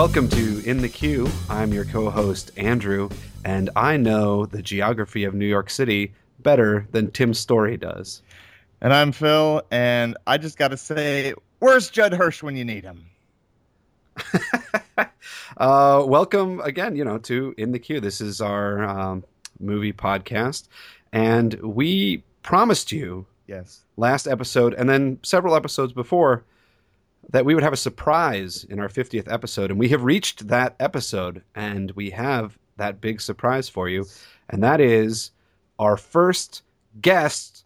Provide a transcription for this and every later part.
Welcome to In the Queue. I'm your co host, Andrew, and I know the geography of New York City better than Tim Story does. And I'm Phil, and I just got to say, where's Judd Hirsch when you need him? uh, welcome again, you know, to In the Queue. This is our um, movie podcast, and we promised you Yes. last episode and then several episodes before that we would have a surprise in our 50th episode and we have reached that episode and we have that big surprise for you and that is our first guest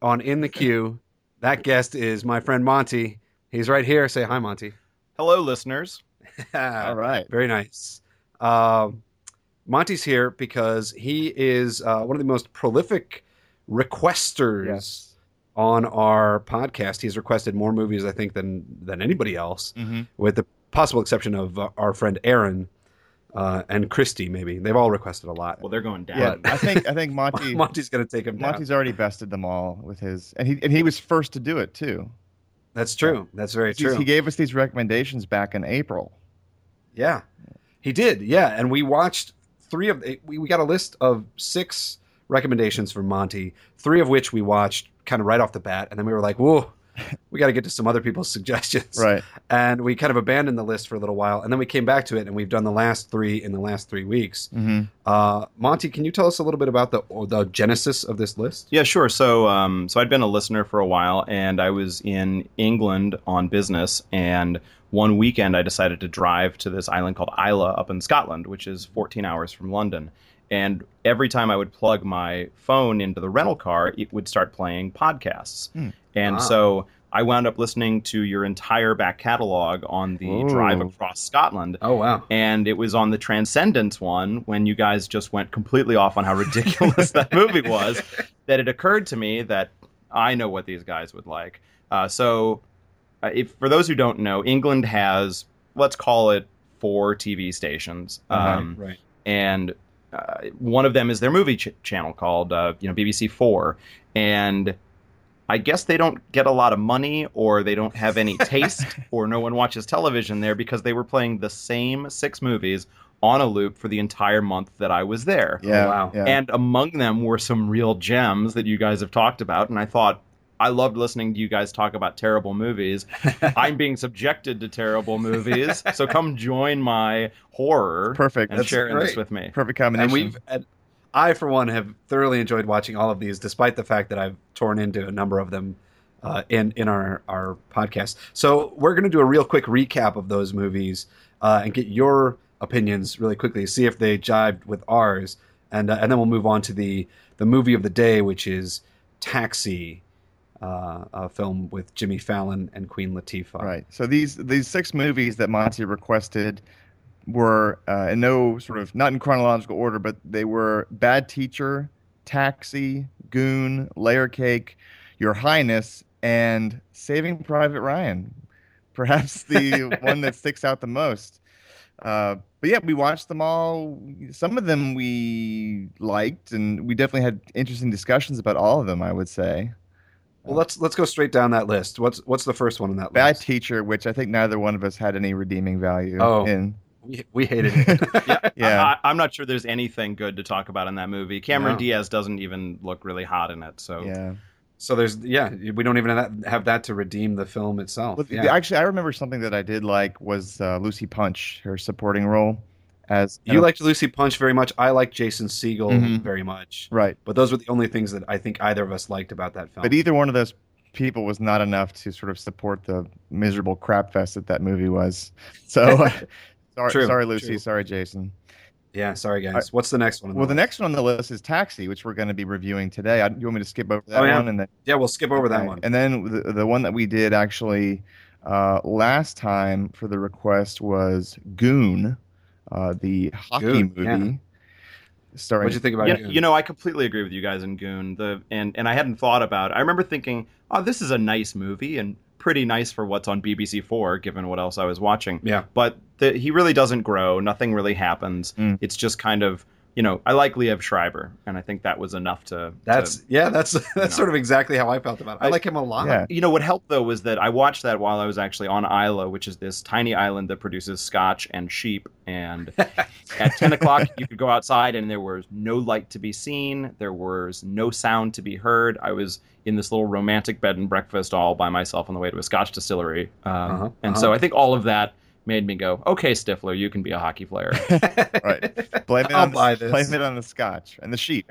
on in the queue that guest is my friend monty he's right here say hi monty Hello, listeners. All right. very nice. Um Monty's here because he is uh, one of the most prolific requesters Yes. On our podcast. He's requested more movies, I think, than than anybody else, Mm-hmm. with the possible exception of uh, our friend Aaron uh, and Christy. Maybe they've all requested a lot. Well, they're going down. Yeah, I think I think Monty Monty's going to take him down. Monty's already bested them all with his, and he and he was first to do it too. That's true. That's very true. He gave us these recommendations back in April. Yeah, he did. Yeah, and we watched three of we we got a list of six recommendations from Monty, three of which we watched kind of right off the bat, and then we were like, "Whoa, we got to get to some other people's suggestions." Right. And we kind of abandoned the list for a little while, and then we came back to it, and we've done the last three in the last three weeks. Mm-hmm. Uh, Monty, can you tell us a little bit about the the genesis of this list? Yeah, sure. So, um, so I'd been a listener for a while, and I was in England on business. And one weekend, I decided to drive to this island called Islay up in Scotland, which is 14 hours from London. And every time I would plug my phone into the rental car, it would start playing podcasts. Hmm. And Wow. so I wound up listening to your entire back catalog on the Ooh. drive across Scotland. Oh wow! and it was on the Transcendence one when you guys just went completely off on how ridiculous that movie was that it occurred to me that I know what these guys would like. Uh, so, uh, if for those who don't know, England has let's call it four TV stations, um, right. and uh, one of them is their movie ch- channel called uh, you know BBC Four, and I guess they don't get a lot of money, or they don't have any taste, or no one watches television there because they were playing the same six movies on a loop for the entire month that I was there. Yeah. wow. Yeah. And among them were some real gems that you guys have talked about, and I thought. I loved listening to you guys talk about terrible movies. I'm being subjected to terrible movies, so come join my horror Perfect. and That's share this great. with me. Perfect combination. and we've and I for one have thoroughly enjoyed watching all of these, despite the fact that I've torn into a number of them uh, in in our our podcast. So we're going to do a real quick recap of those movies uh, and get your opinions really quickly, see if they jived with ours, and uh, and then we'll move on to the the movie of the day, which is Taxi. Uh, a film with Jimmy Fallon and Queen Latifah. Right. So these these six movies that Monty requested were uh, in no sort of not in chronological order, but they were Bad Teacher, Taxi, Goon, Layer Cake, Your Highness, and Saving Private Ryan. Perhaps the one that sticks out the most. Uh, but yeah, we watched them all. Some of them we liked, and we definitely had interesting discussions about all of them. I would say. Well, let's let's go straight down that list. What's what's the first one on that Bad list? Teacher, which I think neither one of us had any redeeming value Oh. in. We, we hated it. yeah, Yeah. I, I, am not sure there's anything good to talk about in that movie. Cameron No. Diaz doesn't even look really hot in it. So Yeah. So there's yeah, we don't even have that, have that to redeem the film itself. But yeah. actually, I remember something that I did like was uh, Lucy Punch, her supporting role as you liked Lucy Punch very much. I like Jason Segel Mhm. very much. right. But those were the only things that I think either of us liked about that film. But either one of those people was not enough to sort of support the miserable crap fest that that movie was. So, sorry, True, sorry, Lucy. true. Sorry, Jason. yeah, sorry guys. Alright. What's the next one? on Well, the next one on the list is Taxi, which we're going to be reviewing today. I, you want me to skip over that Oh, yeah. one and then yeah, we'll skip over that one. And then the, the one that we did actually uh, last time for the request was Goon, uh, the hockey Goon, movie. yeah. Starring, What'd you think about you, it? you know, I completely agree with you guys in Goon. The and and I hadn't thought about. It. I remember thinking, oh, this is a nice movie and pretty nice for what's on BBC Four, given what else I was watching. Yeah. But the, he really doesn't grow. Nothing really happens. Mm. It's just kind of you know, I like Liev Schreiber, and I think that was enough to. That's to, yeah, that's that's know. sort of exactly how I felt about it. I, I- like him a lot. Yeah. you know what helped though was that I watched that while I was actually on Islay, which is this tiny island that produces scotch and sheep. And at ten o'clock, you could go outside, and there was no light to be seen. There was no sound to be heard. I was in this little romantic bed and breakfast all by myself on the way to a Scotch distillery, um, Uh-huh, and uh-huh. so I think all of that made me go, "Okay, Stifler, you can be a hockey player." Right. Blame it I'll on buy the, this. blame it on the scotch and the sheep.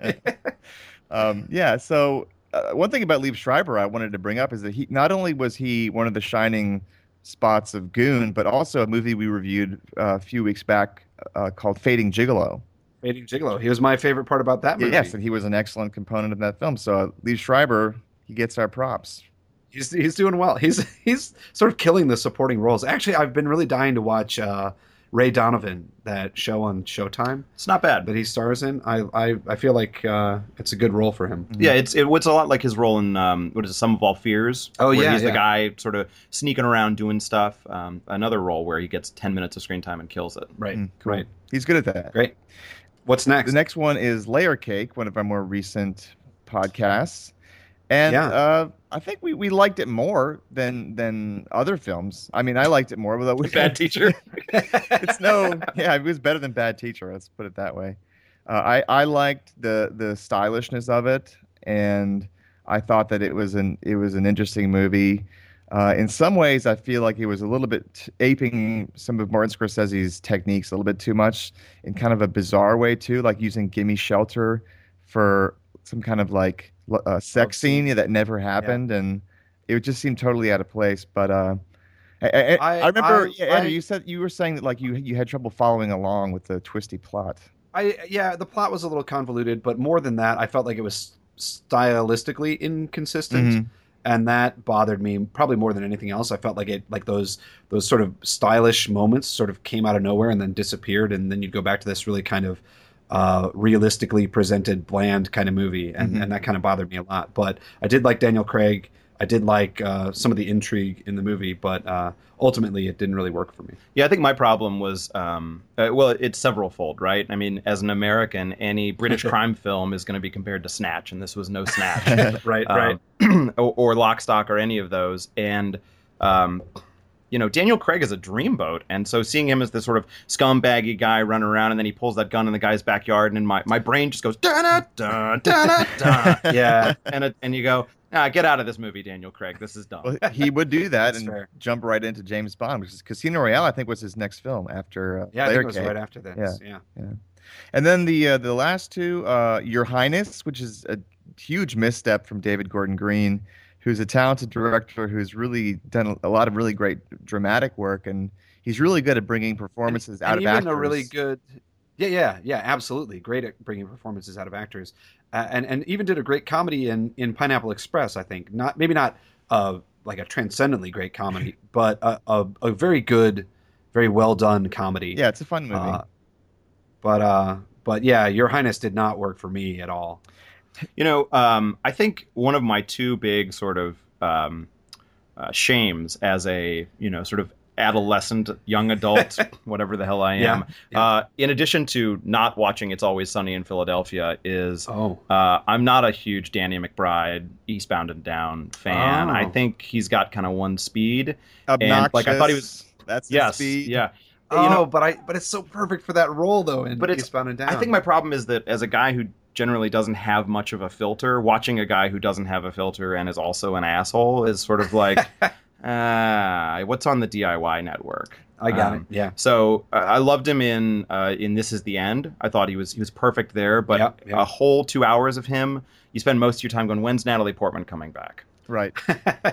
um, yeah. So uh, one thing about Liev Schreiber I wanted to bring up is that he not only was he one of the shining spots of Goon, but also a movie we reviewed uh, a few weeks back uh, called Fading Gigolo. Fading Gigolo. He was my favorite part about that movie. Yes, and he was an excellent component of that film. So uh, Liev Schreiber, he gets our props. He's he's doing well. He's he's sort of killing the supporting roles. Actually, I've been really dying to watch uh, Ray Donovan, that show on Showtime it's not bad. that he stars in. I I, I feel like uh, it's a good role for him. Yeah, it's it, it's a lot like his role in um, what is it, Sum of All Fears. Oh, where yeah, he's yeah. the guy sort of sneaking around doing stuff. Um, another role where he gets ten minutes of screen time and kills it. Right, Mm, cool. right, He's good at that. great. What's next? The next one is Layer Cake, one of our more recent podcasts. And Yeah. uh, I think we, we liked it more than than other films. I mean, I liked it more, we, Bad teacher. it's no, yeah, it was better than Bad Teacher. Let's put it that way. Uh, I I liked the the stylishness of it, and I thought that it was an it was an interesting movie. Uh, in some ways, I feel like it was a little bit aping some of Martin Scorsese's techniques a little bit too much in kind of a bizarre way too, like using "Gimme Shelter" for some kind of like uh, sex scene. scene that never happened, and it just seemed totally out of place. But uh, I, I, I- I remember, I- yeah, Andrew, I- you said you were saying that like you you had trouble following along with the twisty plot. I yeah, the plot was a little convoluted, but more than that, I felt like it was stylistically inconsistent. Mhm. and that bothered me probably more than anything else. I felt like it, like those those sort of stylish moments, sort of came out of nowhere and then disappeared, and then you'd go back to this really kind of uh, realistically presented, bland kind of movie, and, Mhm. and that kind of bothered me a lot. But I did like Daniel Craig. I did like uh, some of the intrigue in the movie, but uh, ultimately it didn't really work for me. Yeah, I think my problem was, um, uh, well, it's several fold, right? I mean, as an American, any British crime film is going to be compared to Snatch, and this was no Snatch. right, um, or, or Lock, Stock, or any of those. And, um, you know, Daniel Craig is a dreamboat. And so seeing him as this sort of scumbaggy guy running around and then he pulls that gun in the guy's backyard and my, my brain just goes, da da da da da. yeah, And, it, and you go, ah, get out of this movie, Daniel Craig. This is dumb. Well, he would do that and fair. jump right into James Bond, which is Casino Royale. I think was his next film after uh, yeah. I think it was Cake. right after this. Yeah, And then the uh, the last two, uh, Your Highness, which is a huge misstep from David Gordon Green, who's a talented director who's really done a lot of really great dramatic work, and he's really good at bringing performances out and of even actors. a really good yeah yeah yeah absolutely great at bringing performances out of actors uh, and and even did a great comedy in in pineapple express i think not maybe not uh like a transcendently great comedy but a, a, a very good very well done comedy Yeah, it's a fun movie. uh, but uh but yeah your highness did not work for me at all You know, um, I think one of my two big sort of um, uh, shames as a you know sort of adolescent, young adult, whatever the hell I am, Yeah, yeah. Uh, in addition to not watching It's Always Sunny in Philadelphia, is oh uh, I'm not a huge Danny McBride Eastbound and Down fan. Oh. I think he's got kind of one speed. Obnoxious. like, I thought he was- That's yes, speed. yeah. oh you know, but i but it's so perfect for that role though in But it's- Eastbound and down I think my problem is that as a guy who generally doesn't have much of a filter, watching a guy who doesn't have a filter and is also an asshole is sort of like, ah, what's on the DIY network? i got um, it yeah So uh, I loved him in uh, in This Is the End. I thought he was he was perfect there, but Yep, yep. a whole two hours of him, you spend most of your time going, when's Natalie Portman coming back? Right.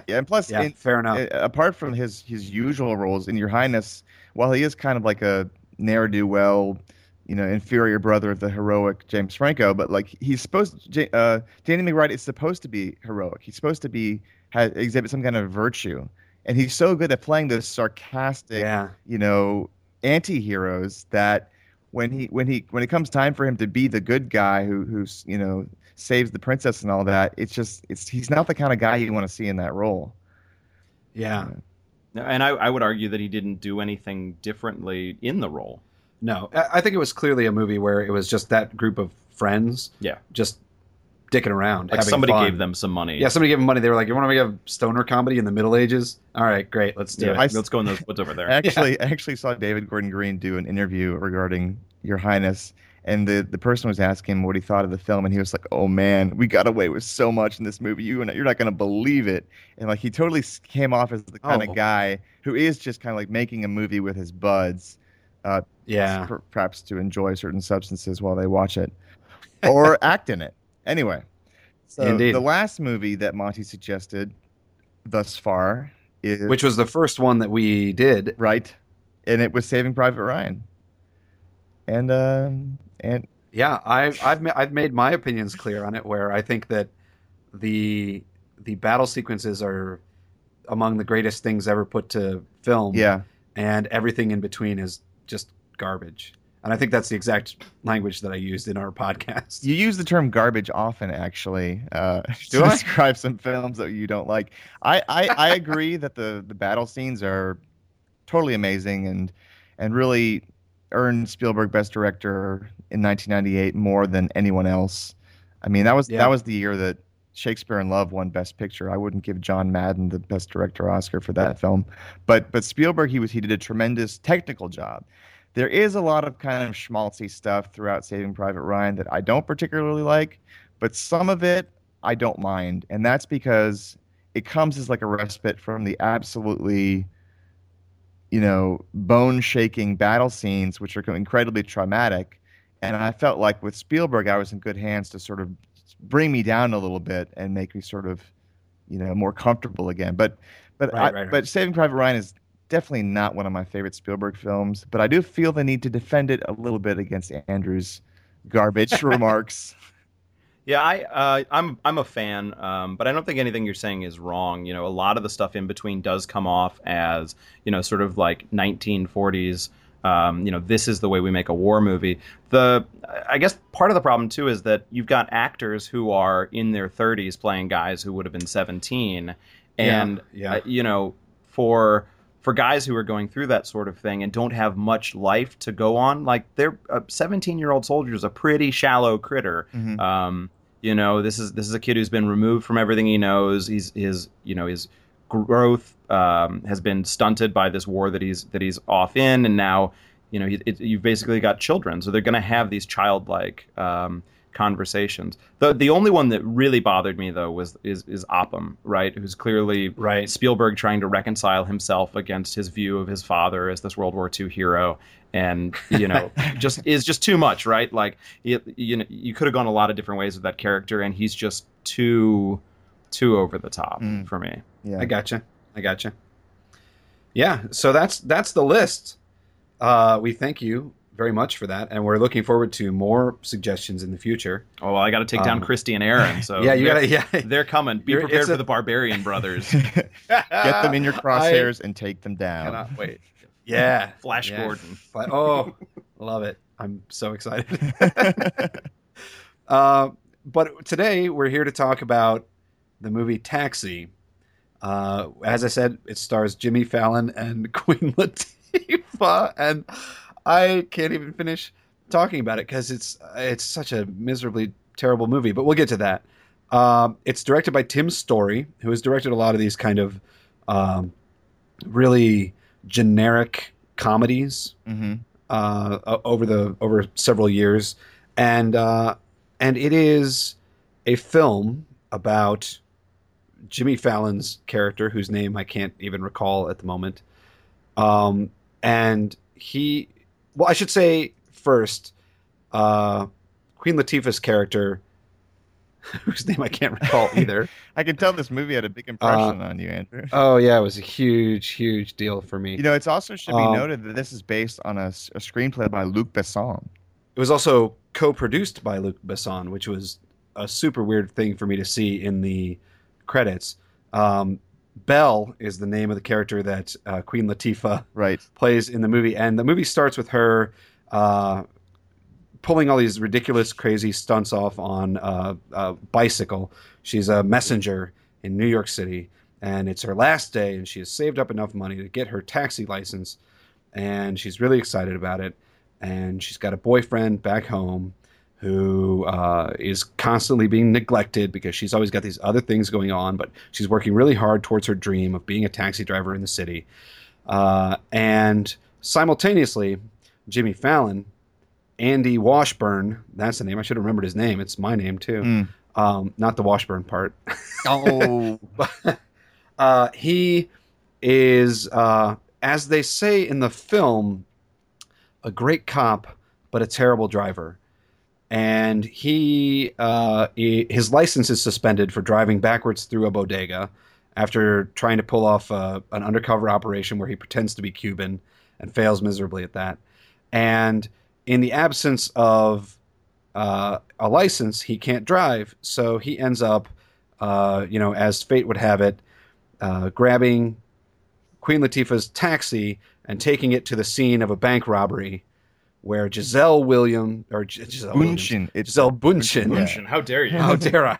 Yeah, and plus, yeah in, fair enough uh, apart from his his usual roles in Your Highness, while he is kind of like a ne'er do well, you know, inferior brother of the heroic James Franco, but like he's supposed, J- uh, Danny McBride is supposed to be heroic. He's supposed to be ha exhibit some kind of virtue, and he's so good at playing those sarcastic, yeah you know, anti-heroes that when he when he when it comes time for him to be the good guy who who's you know saves the princess and all that, it's just it's he's not the kind of guy you want to see in that role. yeah And I, I would argue that he didn't do anything differently in the role. No. I, I think it was clearly a movie where it was just that group of friends, Yeah. just dicking around. Like having somebody fun. gave them some money. Yeah, somebody gave them money. They were like, "You want to make a stoner comedy in the Middle Ages? All right, great, let's do Yeah, it." I- let's go in those woods over there. Actually, I actually saw David Gordon Green do an interview regarding Your Highness, and the, the person was asking him what he thought of the film, and he was like, "Oh man, we got away with so much in this movie. You you're not going to believe it." And like he totally came off as the kind Oh. of guy who is just kind of like making a movie with his buds, uh, yeah, per- perhaps to enjoy certain substances while they watch it or act in it. Anyway, so Indeed. the last movie that Monty suggested thus far is which was the first one that we did. right, and it was Saving Private Ryan. And um and Yeah, I've I've ma- I've made my opinions clear on it. Where I think that the the battle sequences are among the greatest things ever put to film. yeah, and everything in between is just garbage. And I think that's the exact language that I used in our podcast. you use the term garbage often, actually, uh, to I? describe some films that you don't like. I I, I agree that the the battle scenes are totally amazing and and really earned Spielberg Best Director in 1998 more than anyone else. I mean, that was Yeah. that was the year that Shakespeare in Love won Best Picture. I wouldn't give John Madden the Best Director Oscar for that film, but but Spielberg he was he did a tremendous technical job. There is a lot of kind of schmaltzy stuff throughout Saving Private Ryan that I don't particularly like, but some of it I don't mind, and that's because it comes as like a respite from the absolutely you know, bone shaking battle scenes, which are incredibly traumatic. And I felt like with Spielberg, I was in good hands to sort of bring me down a little bit and make me sort of, you know, more comfortable again. But, but, Right, I, right, but Saving Private Ryan is definitely not one of my favorite Spielberg films. But I do feel the need to defend it a little bit against Andrew's garbage remarks. Yeah, I uh, I'm I'm a fan, um, but I don't think anything you're saying is wrong. You know, a lot of the stuff in between does come off as you know, sort of like 1940s. Um, you know, this is the way we make a war movie. The I guess part of the problem too is that you've got actors who are in their 30s playing guys who would have been 17, and yeah. uh, you know, for for guys who are going through that sort of thing and don't have much life to go on, like they're a 17 year old soldier is a pretty shallow critter. Mhm. Um, you know, this is this is a kid who's been removed from everything he knows. He's his you know his growth um, has been stunted by this war that he's that he's off in, and now you know he, it, you've basically got children, so they're going to have these childlike um, conversations. The the only one that really bothered me though was is is Upham, right? Who's clearly Right. Spielberg trying to reconcile himself against his view of his father as this World War II hero, and you know, just is just too much, right? Like you, you know, you could have gone a lot of different ways with that character, and he's just too too over the top Mm. for me. Yeah. I gotcha. I gotcha. Yeah, so that's that's the list. Uh, we thank you very much for that, and we're looking forward to more suggestions in the future. Oh, well, I got to take down Um, Christy and Aaron. So yeah, you they're- gotta. Yeah, They're coming. Be You're- prepared it's for a- the Barbarian Brothers. Get them in your I crosshairs and take them down. cannot wait. Yeah, Flash yeah. Gordon. Fla- Oh, love it! I'm so excited. Uh, but today we're here to talk about the movie Taxi. Uh, as I said, it stars Jimmy Fallon and Queen Latifah, and I can't even finish talking about it because it's it's such a miserably terrible movie. But we'll get to that. Um, it's directed by Tim Story, who has directed a lot of these kind of um, really generic comedies hmm uh, over the over several years, and uh, and it is a film about Jimmy Fallon's character, whose name I can't even recall at the moment. Um, and he, well, I should say first, uh, Queen Latifah's character, whose name I can't recall either. I can tell this movie had a big impression on you, Andrew. oh yeah, it was a huge, huge deal for me. You know, it's also should be Um, noted that this is based on a screenplay by Luc Besson. It was also co-produced by Luc Besson, which was a super weird thing for me to see in the credits. Um, Belle is the name of the character that uh, Queen Latifah Right. plays in the movie, and the movie starts with her uh, pulling all these ridiculous, crazy stunts off on uh, a bicycle. She's a messenger in New York City, and it's her last day, and she has saved up enough money to get her taxi license, and she's really excited about it. and she's got a boyfriend back home who uh, is constantly being neglected because she's always got these other things going on, but she's working really hard towards her dream of being a taxi driver in the city. Uh, and simultaneously, Jimmy Fallon, Andy Washburn, that's the name. I should have remembered his name. It's my name too. Mm. Um, not the Washburn part. Oh, but uh, he is, uh, as they say in the film, a great cop, but a terrible driver. And he, uh, he his license is suspended for driving backwards through a bodega after trying to pull off uh, an undercover operation where he pretends to be Cuban and fails miserably at that. And in the absence of uh, a license, he can't drive, so he ends up, uh, you know, as fate would have it, uh, grabbing Queen Latifah's taxi and taking it to the scene of a bank robbery, where Giselle William or G- Giselle Williams- Bunchin. It's Giselle Bundchen, Yeah. Bunchin, How dare you? how dare I?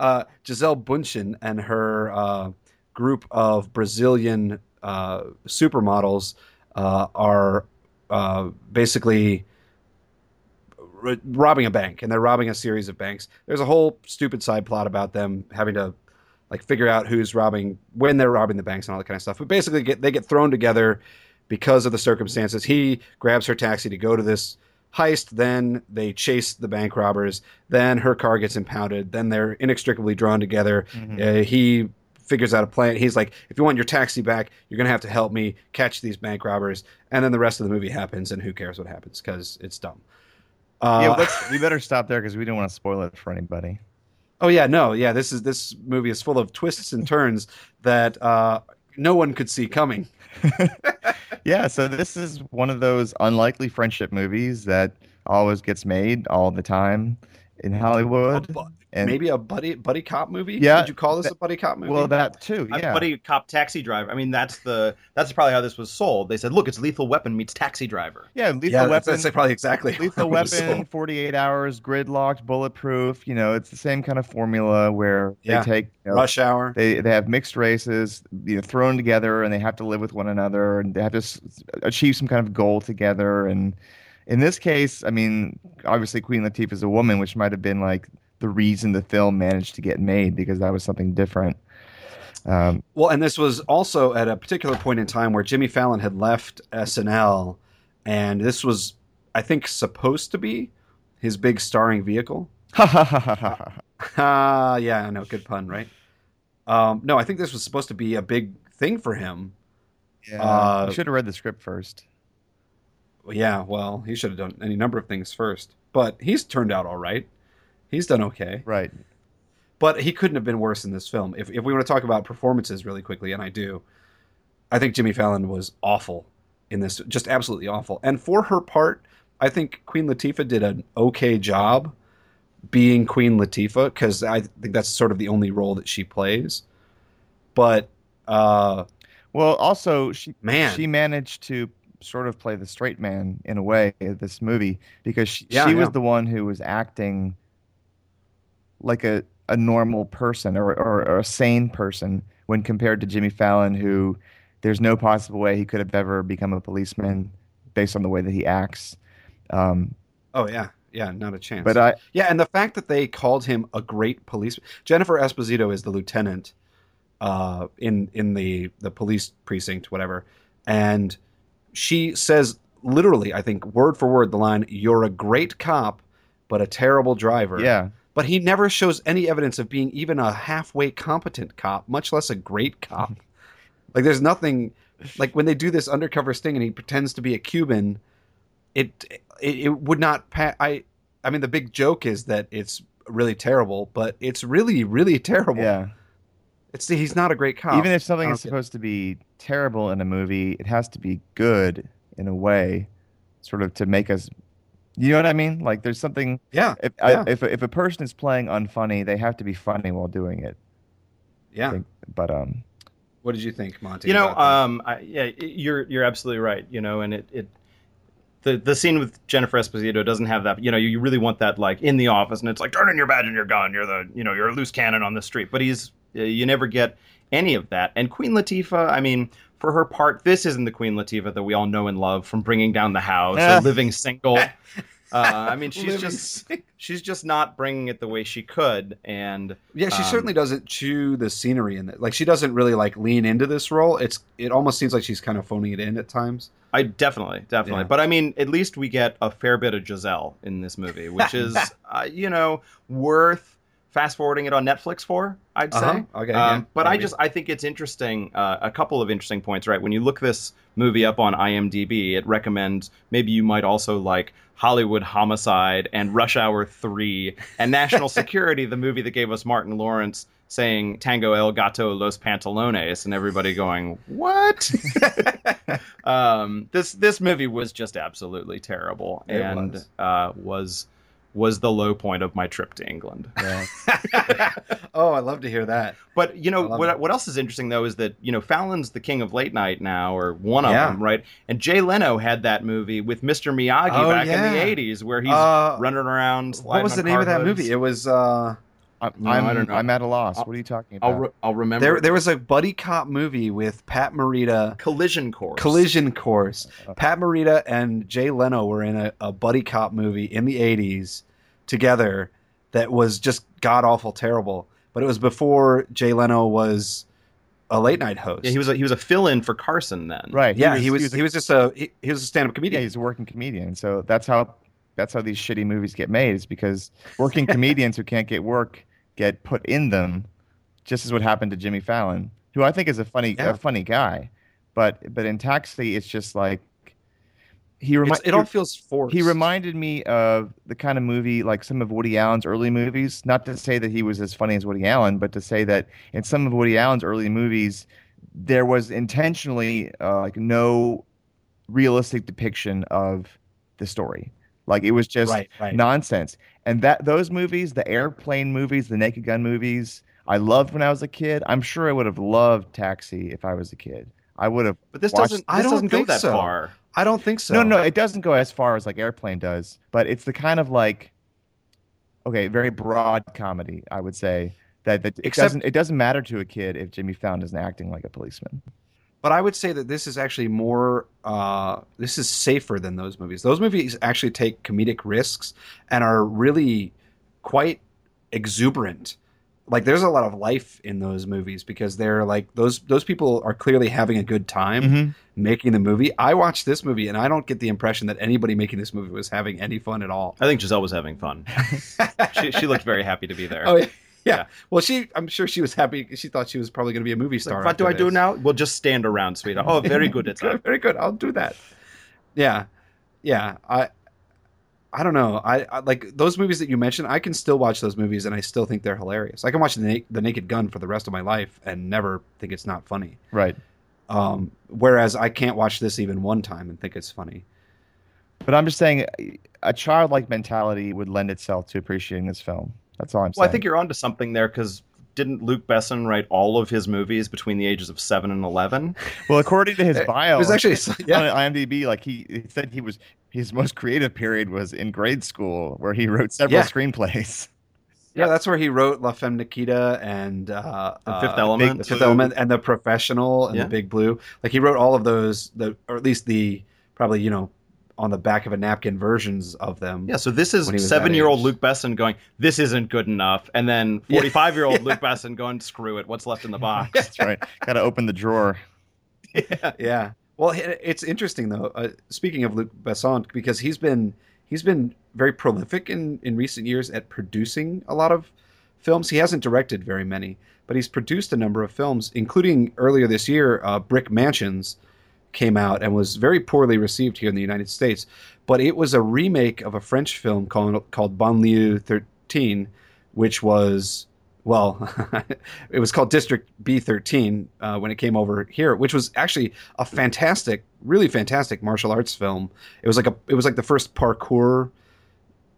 Uh, Giselle Bundchen and her uh, group of Brazilian uh, supermodels uh, are uh, basically r- robbing a bank, and they're robbing a series of banks. There's a whole stupid side plot about them having to like figure out who's robbing when they're robbing the banks and all that kind of stuff. But basically, get they get thrown together because of the circumstances. He grabs her taxi to go to this heist. Then they chase the bank robbers. Then her car gets impounded. Then they're inextricably drawn together. Mhm. Uh, he figures out a plan. He's like, if you want your taxi back, you're gonna have to help me catch these bank robbers. And then the rest of the movie happens, and who cares what happens because it's dumb. Uh, yeah, let's, we better stop there because we don't want to spoil it for anybody. Oh yeah, no, yeah. This is this movie is full of twists and turns that uh, no one could see coming. Yeah, so this is one of those unlikely friendship movies that always gets made all the time in Hollywood. A bu- And Maybe a buddy buddy cop movie. Yeah, would you call this that- a buddy cop movie? well, that too. A Yeah, buddy cop taxi driver. I mean, that's the that's probably how this was sold. They said, "Look, it's Lethal Weapon meets Taxi Driver." yeah, Lethal yeah, that's, Weapon. that's probably exactly. Lethal Weapon, 48 hours, gridlocked, bulletproof. You know, it's the same kind of formula where Yeah. they take you know, Rush Hour. they they have mixed races, you know, thrown together, and they have to live with one another, and they have to s- achieve some kind of goal together. And in this case, I mean, obviously Queen Latifah is a woman, which might have been like the reason the film managed to get made because that was something different. Um, Well, and this was also at a particular point in time where Jimmy Fallon had left SNL, and this was, I think, supposed to be his big starring vehicle. ha ha ha ha ha. Ah, yeah, I know, good pun, right? Um, no, I think this was supposed to be a big thing for him. Yeah, Uh, should have read the script first. Yeah, well, he should have done any number of things first, but he's turned out all right. He's done okay, Right. but he couldn't have been worse in this film. If if we want to talk about performances really quickly, and I do, I think Jimmy Fallon was awful in this, just absolutely awful. And for her part, I think Queen Latifah did an okay job being Queen Latifah because I think that's sort of the only role that she plays. But uh, Well, also she man, she managed to sort of play the straight man in a way in this movie because she, Yeah, she was the one who was acting like a, a normal person or, or, or a sane person when compared to Jimmy Fallon, who there's no possible way he could have ever become a policeman based on the way that he acts. Um, oh yeah, yeah, not a chance. but I, Yeah, and the fact that they called him a great policeman. Jennifer Esposito is the lieutenant uh, in in the the police precinct, whatever, and she says literally, I think word for word, the line, "You're a great cop, but a terrible driver." yeah, But he never shows any evidence of being even a halfway competent cop, much less a great cop. like, there's nothing. Like when they do this undercover sting and he pretends to be a Cuban, it it, it would not. Pa- I I mean, the big joke is that it's really terrible, but it's really really terrible. yeah. It's he's not a great cop. Even if something is supposed to be terrible in a movie, it has to be good in a way, sort of to make us. You know what I mean? Like there's something. yeah, If Yeah. I, if if a person is playing unfunny, they have to be funny while doing it. yeah. think- But um, What did you think, Monty? You know, um, I, yeah, you're you're absolutely right. You know, and it, it the the scene with Jennifer Esposito doesn't have that. You know, you really want that like in the office, and it's like turn in your badge and your gun. You're the you know you're a loose cannon on the street. But he's Uh, You never get any of that. And Queen Latifah, I mean, for her part, this isn't the Queen Latifah that we all know and love from Bringing Down the House Ah. or Living Single. Uh, I mean, she's just she's just not bringing it the way she could, and Yeah, she Um, certainly doesn't chew the scenery in it. Like she doesn't really like lean into this role. It's it almost seems like she's kind of phoning it in at times. I definitely, definitely. Yeah. But I mean, at least we get a fair bit of Giselle in this movie, which is, uh, you know, worth fast forwarding it on Netflix for. I'd say. Uh-huh. Okay, Um, yeah, but I maybe. just, I think it's interesting. Uh, a couple of interesting points, right? When you look this movie up on IMDb, it recommends maybe you might also like Hollywood Homicide and Rush Hour Three and National Security, the movie that gave us Martin Lawrence saying Tango El Gato Los Pantalones, and everybody going, "What?" um, this this movie was just absolutely terrible, It and was. Uh, was was the low point of my trip to England. Yeah. oh, I love to hear that. But you know what? it. What else is interesting though is that you know Fallon's the king of late night now, or one of Yeah. them, right? And Jay Leno had that movie with Mr. Miyagi Oh, back in the '80s, where he's Uh, running around. What was the name of that hoods. movie? It was uh I'm, No, I don't know. I'm at a loss. I'll- what are you talking about? I'll re- I'll remember. there there was a buddy cop movie with Pat Morita. Collision Course. Collision Course. Uh, Pat Morita and Jay Leno were in a, a buddy cop movie in the 80s together that was just god awful terrible. But it was before Jay Leno was a late night host. Yeah, he was a, he was a fill-in for Carson then. right. yeah, he was he a- was, just a he, he was a stand up yeah, comedian. he's a working comedian. So that's how that's how these shitty movies get made. Is because working comedians who can't get work get put in them. Just as what happened to Jimmy Fallon, who I think is a funny Yeah. a funny guy, but but in Taxi, it's just like he reminds it all feels forced. He reminded me of the kind of movie like some of Woody Allen's early movies. Not to say that he was as funny as Woody Allen, but to say that in some of Woody Allen's early movies, there was intentionally uh, like no realistic depiction of the story. Like it was just right, right. nonsense. And that those movies, the airplane movies, the Naked Gun movies, I loved when I was a kid. I'm sure I would have loved Taxi if I was a kid. I would have. But this doesn't. I don't doesn't go that so. far. I don't think so. No, no, it doesn't go as far as like Airplane does, but it's the kind of like, okay, very broad comedy. I would say that, that it Except- doesn't it doesn't matter to a kid if Jimmy Fallon isn't acting like a policeman. But I would say that this is actually more. Uh, this is safer than those movies. Those movies actually take comedic risks and are really quite exuberant. Like there's a lot of life in those movies because they're like those those people are clearly having a good time Mm-hmm. making the movie. I watched this movie and I don't get the impression that anybody making this movie was having any fun at all. I think Giselle was having fun. she, she looked very happy to be there. Oh yeah. Yeah. yeah. Well, she I'm sure she was happy. She thought she was probably going to be a movie star. Like, what do I after do now? We'll just stand around, sweetheart. Oh, very good. It's very good. I'll do that. Yeah, yeah. I, I don't know. I, I like those movies that you mentioned. I can still watch those movies, and I still think they're hilarious. I can watch the, Na- the Naked Gun for the rest of my life and never think it's not funny. Right. Um, whereas I can't watch this even one time and think it's funny. But I'm just saying, a childlike mentality would lend itself to appreciating this film. That's all I'm saying. Well, I think you're onto something there because didn't Luc Besson write all of his movies between the ages of seven and eleven? Well, according to his bio, It bio, was actually yeah. on IMDb, like he, he said he was his most creative period was in grade school, where he wrote several Yeah. screenplays. Yeah, that's where he wrote La Femme Nikita and uh, The Fifth uh, Element. the Fifth Element, and The Professional and Yeah. The Big Blue. Like he wrote all of those, the or at least the probably you know on the back of a napkin versions of them. Yeah, so this is When he was that seven-year-old. Luc Besson going, "This isn't good enough," and then forty-five-year-old Luc Besson going, "Screw it, what's left in the box?" That's right. Got to open the drawer. yeah. yeah. Well, it's interesting though. Uh, speaking of Luc Besson, because he's been he's been very prolific in in recent years at producing a lot of films. He hasn't directed very many, but he's produced a number of films, including earlier this year, uh, Brick Mansions came out and was very poorly received here in the United States. But it was a remake of a French film called called Banlieue 13, which was well, it was called District B13 uh, when it came over here, which was actually a fantastic, really fantastic martial arts film. It was like a, it was like the first parkour,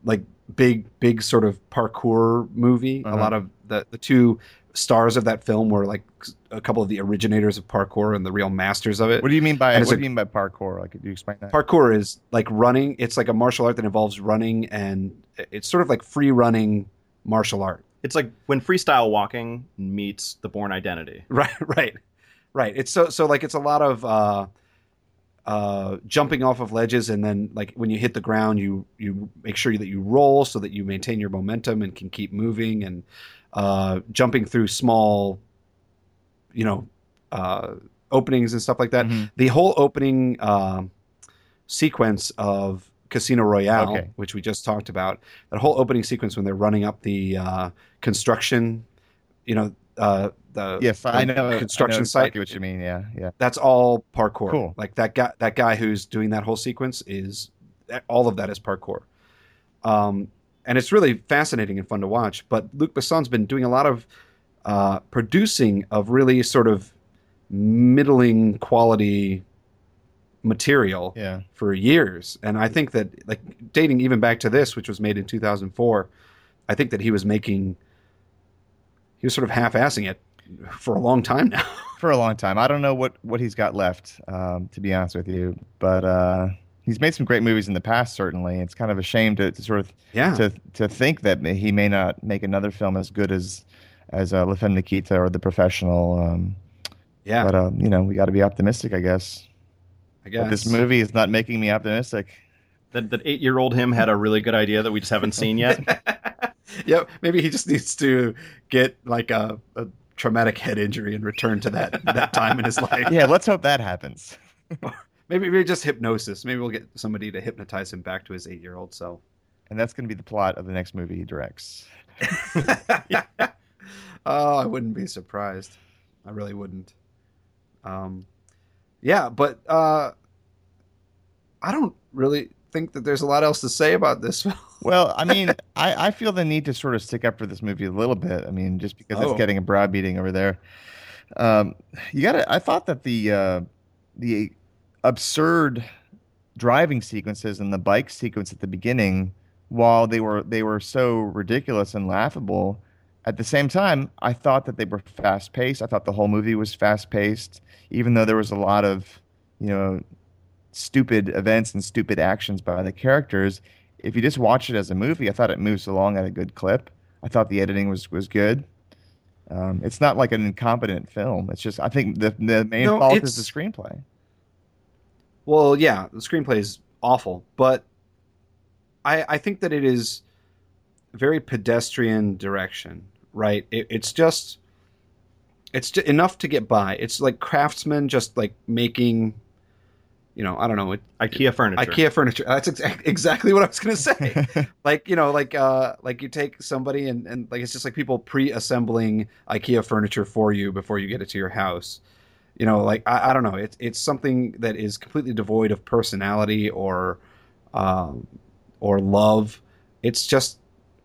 like big, big sort of parkour movie. Uh-huh. A lot of the the two stars of that film were like a couple of the originators of parkour and the real masters of it. What do you mean by what it's do you mean by parkour? Like, could you explain that? parkour is like running. It's like a martial art that involves running, and it's sort of like free running martial art. It's like when freestyle walking meets the Bourne Identity. Right, right, right. It's so so like it's a lot of uh, uh, jumping off of ledges, and then like when you hit the ground, you you make sure that you roll so that you maintain your momentum and can keep moving, and uh, jumping through small, you know, uh, openings and stuff like that. Mhm. The whole opening uh, sequence of Casino Royale, Okay. which we just talked about, that whole opening sequence when they're running up the uh, construction, you know, uh, the Yes, I know. construction I know site. exactly what you mean. Yeah, yeah. That's all parkour. Cool. Like that guy, that guy who's doing that whole sequence is all of that is parkour. Um, and it's really fascinating and fun to watch. But Luc Besson's been doing a lot of uh, producing of really sort of middling quality material Yeah. for years. And I think that, like, dating even back to this, which was made in 2004, I think that he was making, he was sort of half assing it for a long time now. For a long time. I don't know what what he's got left, um, to be honest with you. But uh, he's made some great movies in the past. Certainly, it's kind of a shame to, to sort of yeah. to to think that he may not make another film as good as as uh, La Femme Nikita or The Professional. Um, yeah. But uh, you know, we got to be optimistic, I guess. I guess. But this movie is not making me optimistic. That that eight year old him had a really good idea that we just haven't seen yet. yep. Maybe he just needs to get like a, a traumatic head injury and return to that that time in his life. Yeah, let's hope that happens. Maybe maybe just hypnosis. Maybe we'll get somebody to hypnotize him back to his eight year old self. And that's going to be the plot of the next movie he directs. oh, I wouldn't be surprised. I really wouldn't. Um, yeah, but uh, I don't really think that there's a lot else to say about this film. Well, I mean, I, I feel the need to sort of stick up for this movie a little bit. I mean, just because Oh. it's getting a browbeating over there. Um, you got to. I thought that the uh, the absurd driving sequences and the bike sequence at the beginning, while they were they were so ridiculous and laughable, at the same time, I thought that they were fast paced. I thought the whole movie was fast paced, even though there was a lot of you know stupid events and stupid actions by the characters if you just watch it as a movie, I thought it moves along at a good clip. I thought the editing was was good. Um, it's not like an incompetent film. It's just I think the the main No, fault is the screenplay. Well, yeah, the screenplay is awful, but I I think that it is very pedestrian direction, right? It, it's just it's ju- enough to get by. It's like craftsmen just like making, you know, I don't know, it, IKEA furniture. IKEA furniture. That's exa- exactly what I was gonna say. like you know, like uh, like you take somebody and and like it's just like people pre-assembling IKEA furniture for you before you get it to your house. You know, like I, I don't know, it's it's something that is completely devoid of personality or um, or love. It's just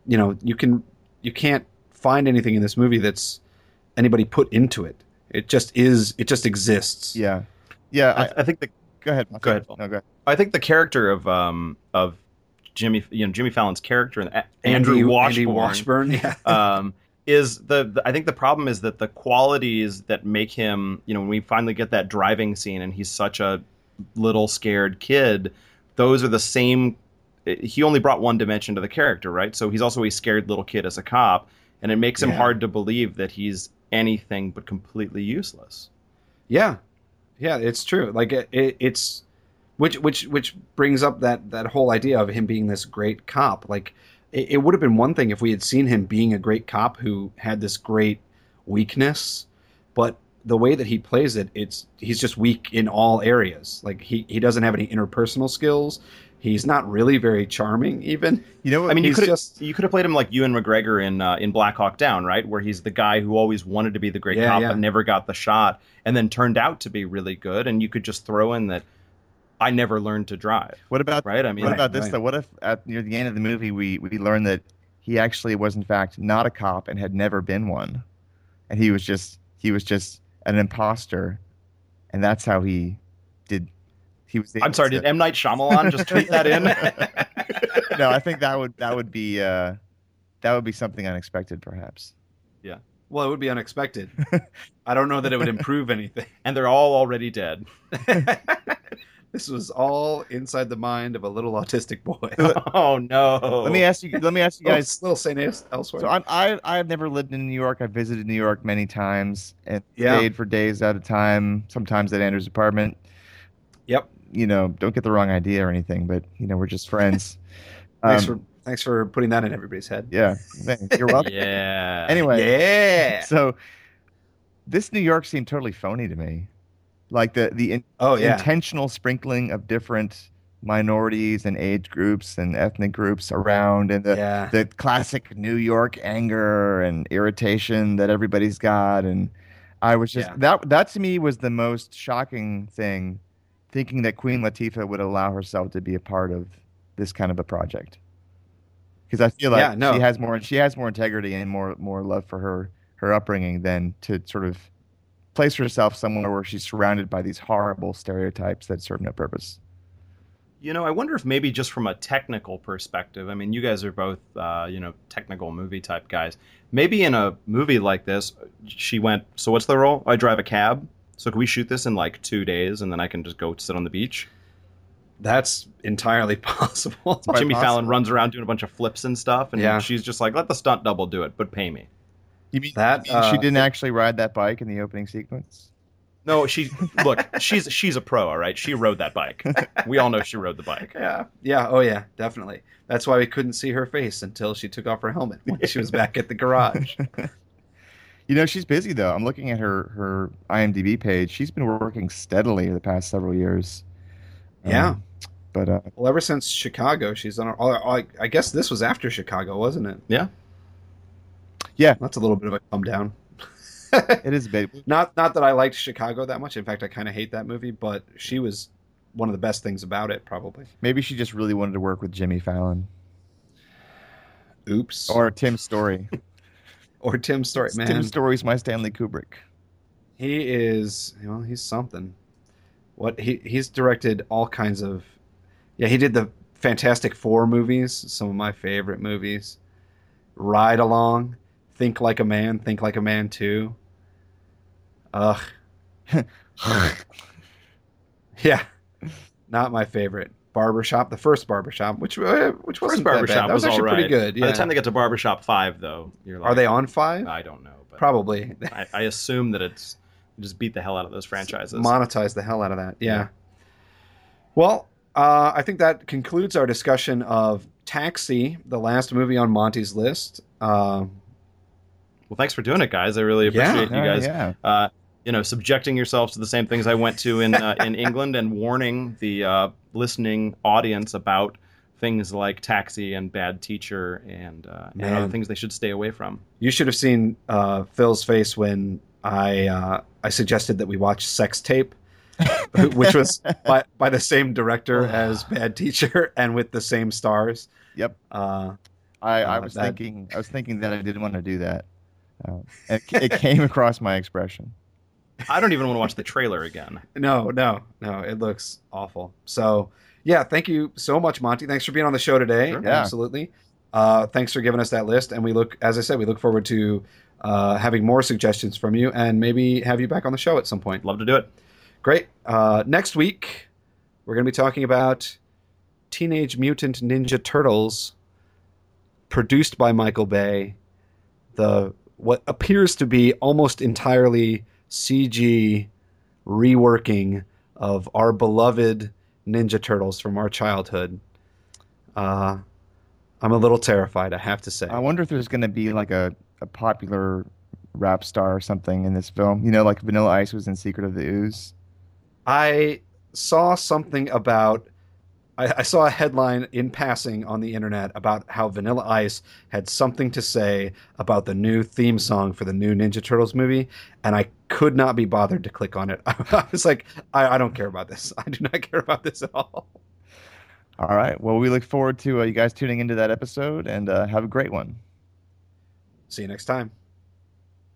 you know you can you can't find anything in this movie that's anybody put into it. It just is. It just exists. yeah, yeah. I, I, I think the go ahead. Go ahead, No, go ahead. I think the character of um of Jimmy you know Jimmy Fallon's character and A- Andrew Andrew Andy Washburn, Washburn. Yeah. um, is the, the I think the problem is that the qualities that make him you know when we finally get that driving scene and he's such a little scared kid, those are the same. He only brought one dimension to the character, right? So he's also a scared little kid as a cop, and it makes him hard to believe that he's anything but completely useless. Yeah, yeah, it's true. Like it, it, it's which which which brings up that that whole idea of him being this great cop. Like it, it would have been one thing if we had seen him being a great cop who had this great weakness, but the way that he plays it, it's he's just weak in all areas. Like he he doesn't have any interpersonal skills. He's not really very charming, even. You know what? I mean, you could have just- you could have played him like Ewan McGregor in uh, in Black Hawk Down, right? Where he's the guy who always wanted to be the great Yeah, cop yeah. but never got the shot, and then turned out to be really good. And you could just throw in that I never learned to drive, what about right? I mean, what Right, about this right. though? What if at near the end of the movie we we learn that he actually was in fact not a cop and had never been one, and he was just he was just an imposter, and that's how he did. He was. I'm sorry, did M Night Shyamalan just tweet that in? no, I think that would that would be uh, that would be something unexpected, perhaps. Yeah. Well, it would be unexpected. I don't know that it would improve anything. and they're all already dead. This was all inside the mind of a little autistic boy. oh no! Let me ask you. Let me ask you guys. guys, little Saint elsewhere. So I'm, I I've never lived in New York. I've visited New York many times and Yeah. stayed for days at a time. Sometimes at Andrew's apartment. Yep. You know, don't get the wrong idea or anything, but you know, we're just friends. thanks Um, for thanks for putting that in everybody's head. yeah. Thanks. You're welcome. yeah. Anyway, Yeah. so this New York seemed totally phony to me. Like the the in- Oh yeah. intentional sprinkling of different minorities and age groups and ethnic groups around, and the yeah. the classic New York anger and irritation that everybody's got, and I was just Yeah. that that to me was the most shocking thing, thinking that Queen Latifah would allow herself to be a part of this kind of a project. Because I feel like Yeah, no. she has more she has more integrity and more more love for her her upbringing than to sort of place herself somewhere where she's surrounded by these horrible stereotypes that serve no purpose. You know, I wonder if maybe just from a technical perspective, I mean, you guys are both, uh, you know, technical movie type guys. Maybe in a movie like this, she went, So what's the role? I drive a cab. So can we shoot this in like two days and then I can just go sit on the beach? That's entirely possible. Quite Jimmy possible. Fallon runs around doing a bunch of flips and stuff. And Yeah. she's just like, Let the stunt double do it, but pay me. You mean, That, you mean she uh, didn't actually ride that bike in the opening sequence? No, she, look, she's she's a pro, all right? She rode that bike. We all know she rode the bike. Yeah, yeah, oh yeah, definitely. That's why we couldn't see her face until she took off her helmet when she was back at the garage. You know, she's busy though. I'm looking at her her IMDb page. She's been working steadily the past several years. Yeah. Um, but uh, Well, ever since Chicago, she's on. oh, I I guess this was after Chicago, wasn't it? Yeah. Yeah. that's a little bit of a come down. it is a bit. Not not that I liked Chicago that much. In fact, I kind of hate that movie. But she was one of the best things about it, probably. Maybe she just really wanted to work with Jimmy Fallon Oops. Or, or Tim Story. or Tim Story, man. Tim Story's my Stanley Kubrick. He is. Well, he's something. What he he's directed all kinds of. Yeah, he did the Fantastic Four movies. Some of my favorite movies. Ride Along, Think Like a Man, Think Like a Man Two. Ugh. Yeah, not my favorite. Barbershop, the first Barbershop, which uh, which wasn't First that bad. That was, was actually all pretty right. good. By Yeah. the time they get to Barbershop 5, though, you're like, Are they on five? I don't know. But Probably. I, I assume that it's just beat the hell out of those franchises. monetize the hell out of that. Yeah. Well, uh, I think that concludes our discussion of Taxi, the last movie on Monte's list. Uh, well, thanks for doing it, guys. I really Yeah. appreciate you Oh, guys. yeah. You know, subjecting yourselves to the same things I went to in uh, in England, and warning the uh, listening audience about things like Taxi and Bad Teacher and uh, and other things they should stay away from. you should have seen uh, Phil's face when I uh, I suggested that we watch Sex Tape, which was by, by the same director as Bad Teacher and with the same stars. Yep. Uh, I, I Uh, was that- thinking. I was thinking that I didn't want to do that. Uh, it, it came across my expression. I don't even want to watch the trailer again. No, no, no. It looks awful. So, yeah, thank you so much, Monte. Thanks for being on the show today. Sure. Yeah. Absolutely. Uh, thanks for giving us that list. And we look, as I said, we look forward to uh, having more suggestions from you and maybe have you back on the show at some point. Love to do it. Great. Uh, next week, we're going to be talking about Teenage Mutant Ninja Turtles, produced by Michael Bay. The what appears to be almost entirely CG reworking of our beloved Ninja Turtles from our childhood. Uh, I'm a little terrified, I have to say. I wonder if there's going to be like a, a popular rap star or something in this film. You know, like Vanilla Ice was in Secret of the Ooze. I saw something about. I, I saw a headline in passing on the internet about how Vanilla Ice had something to say about the new theme song for the new Ninja Turtles movie, and I could not be bothered to click on it. I was like, I, I don't care about this. I do not care about this at all. All right. Well, we look forward to uh, you guys tuning into that episode and uh, have a great one. See you next time.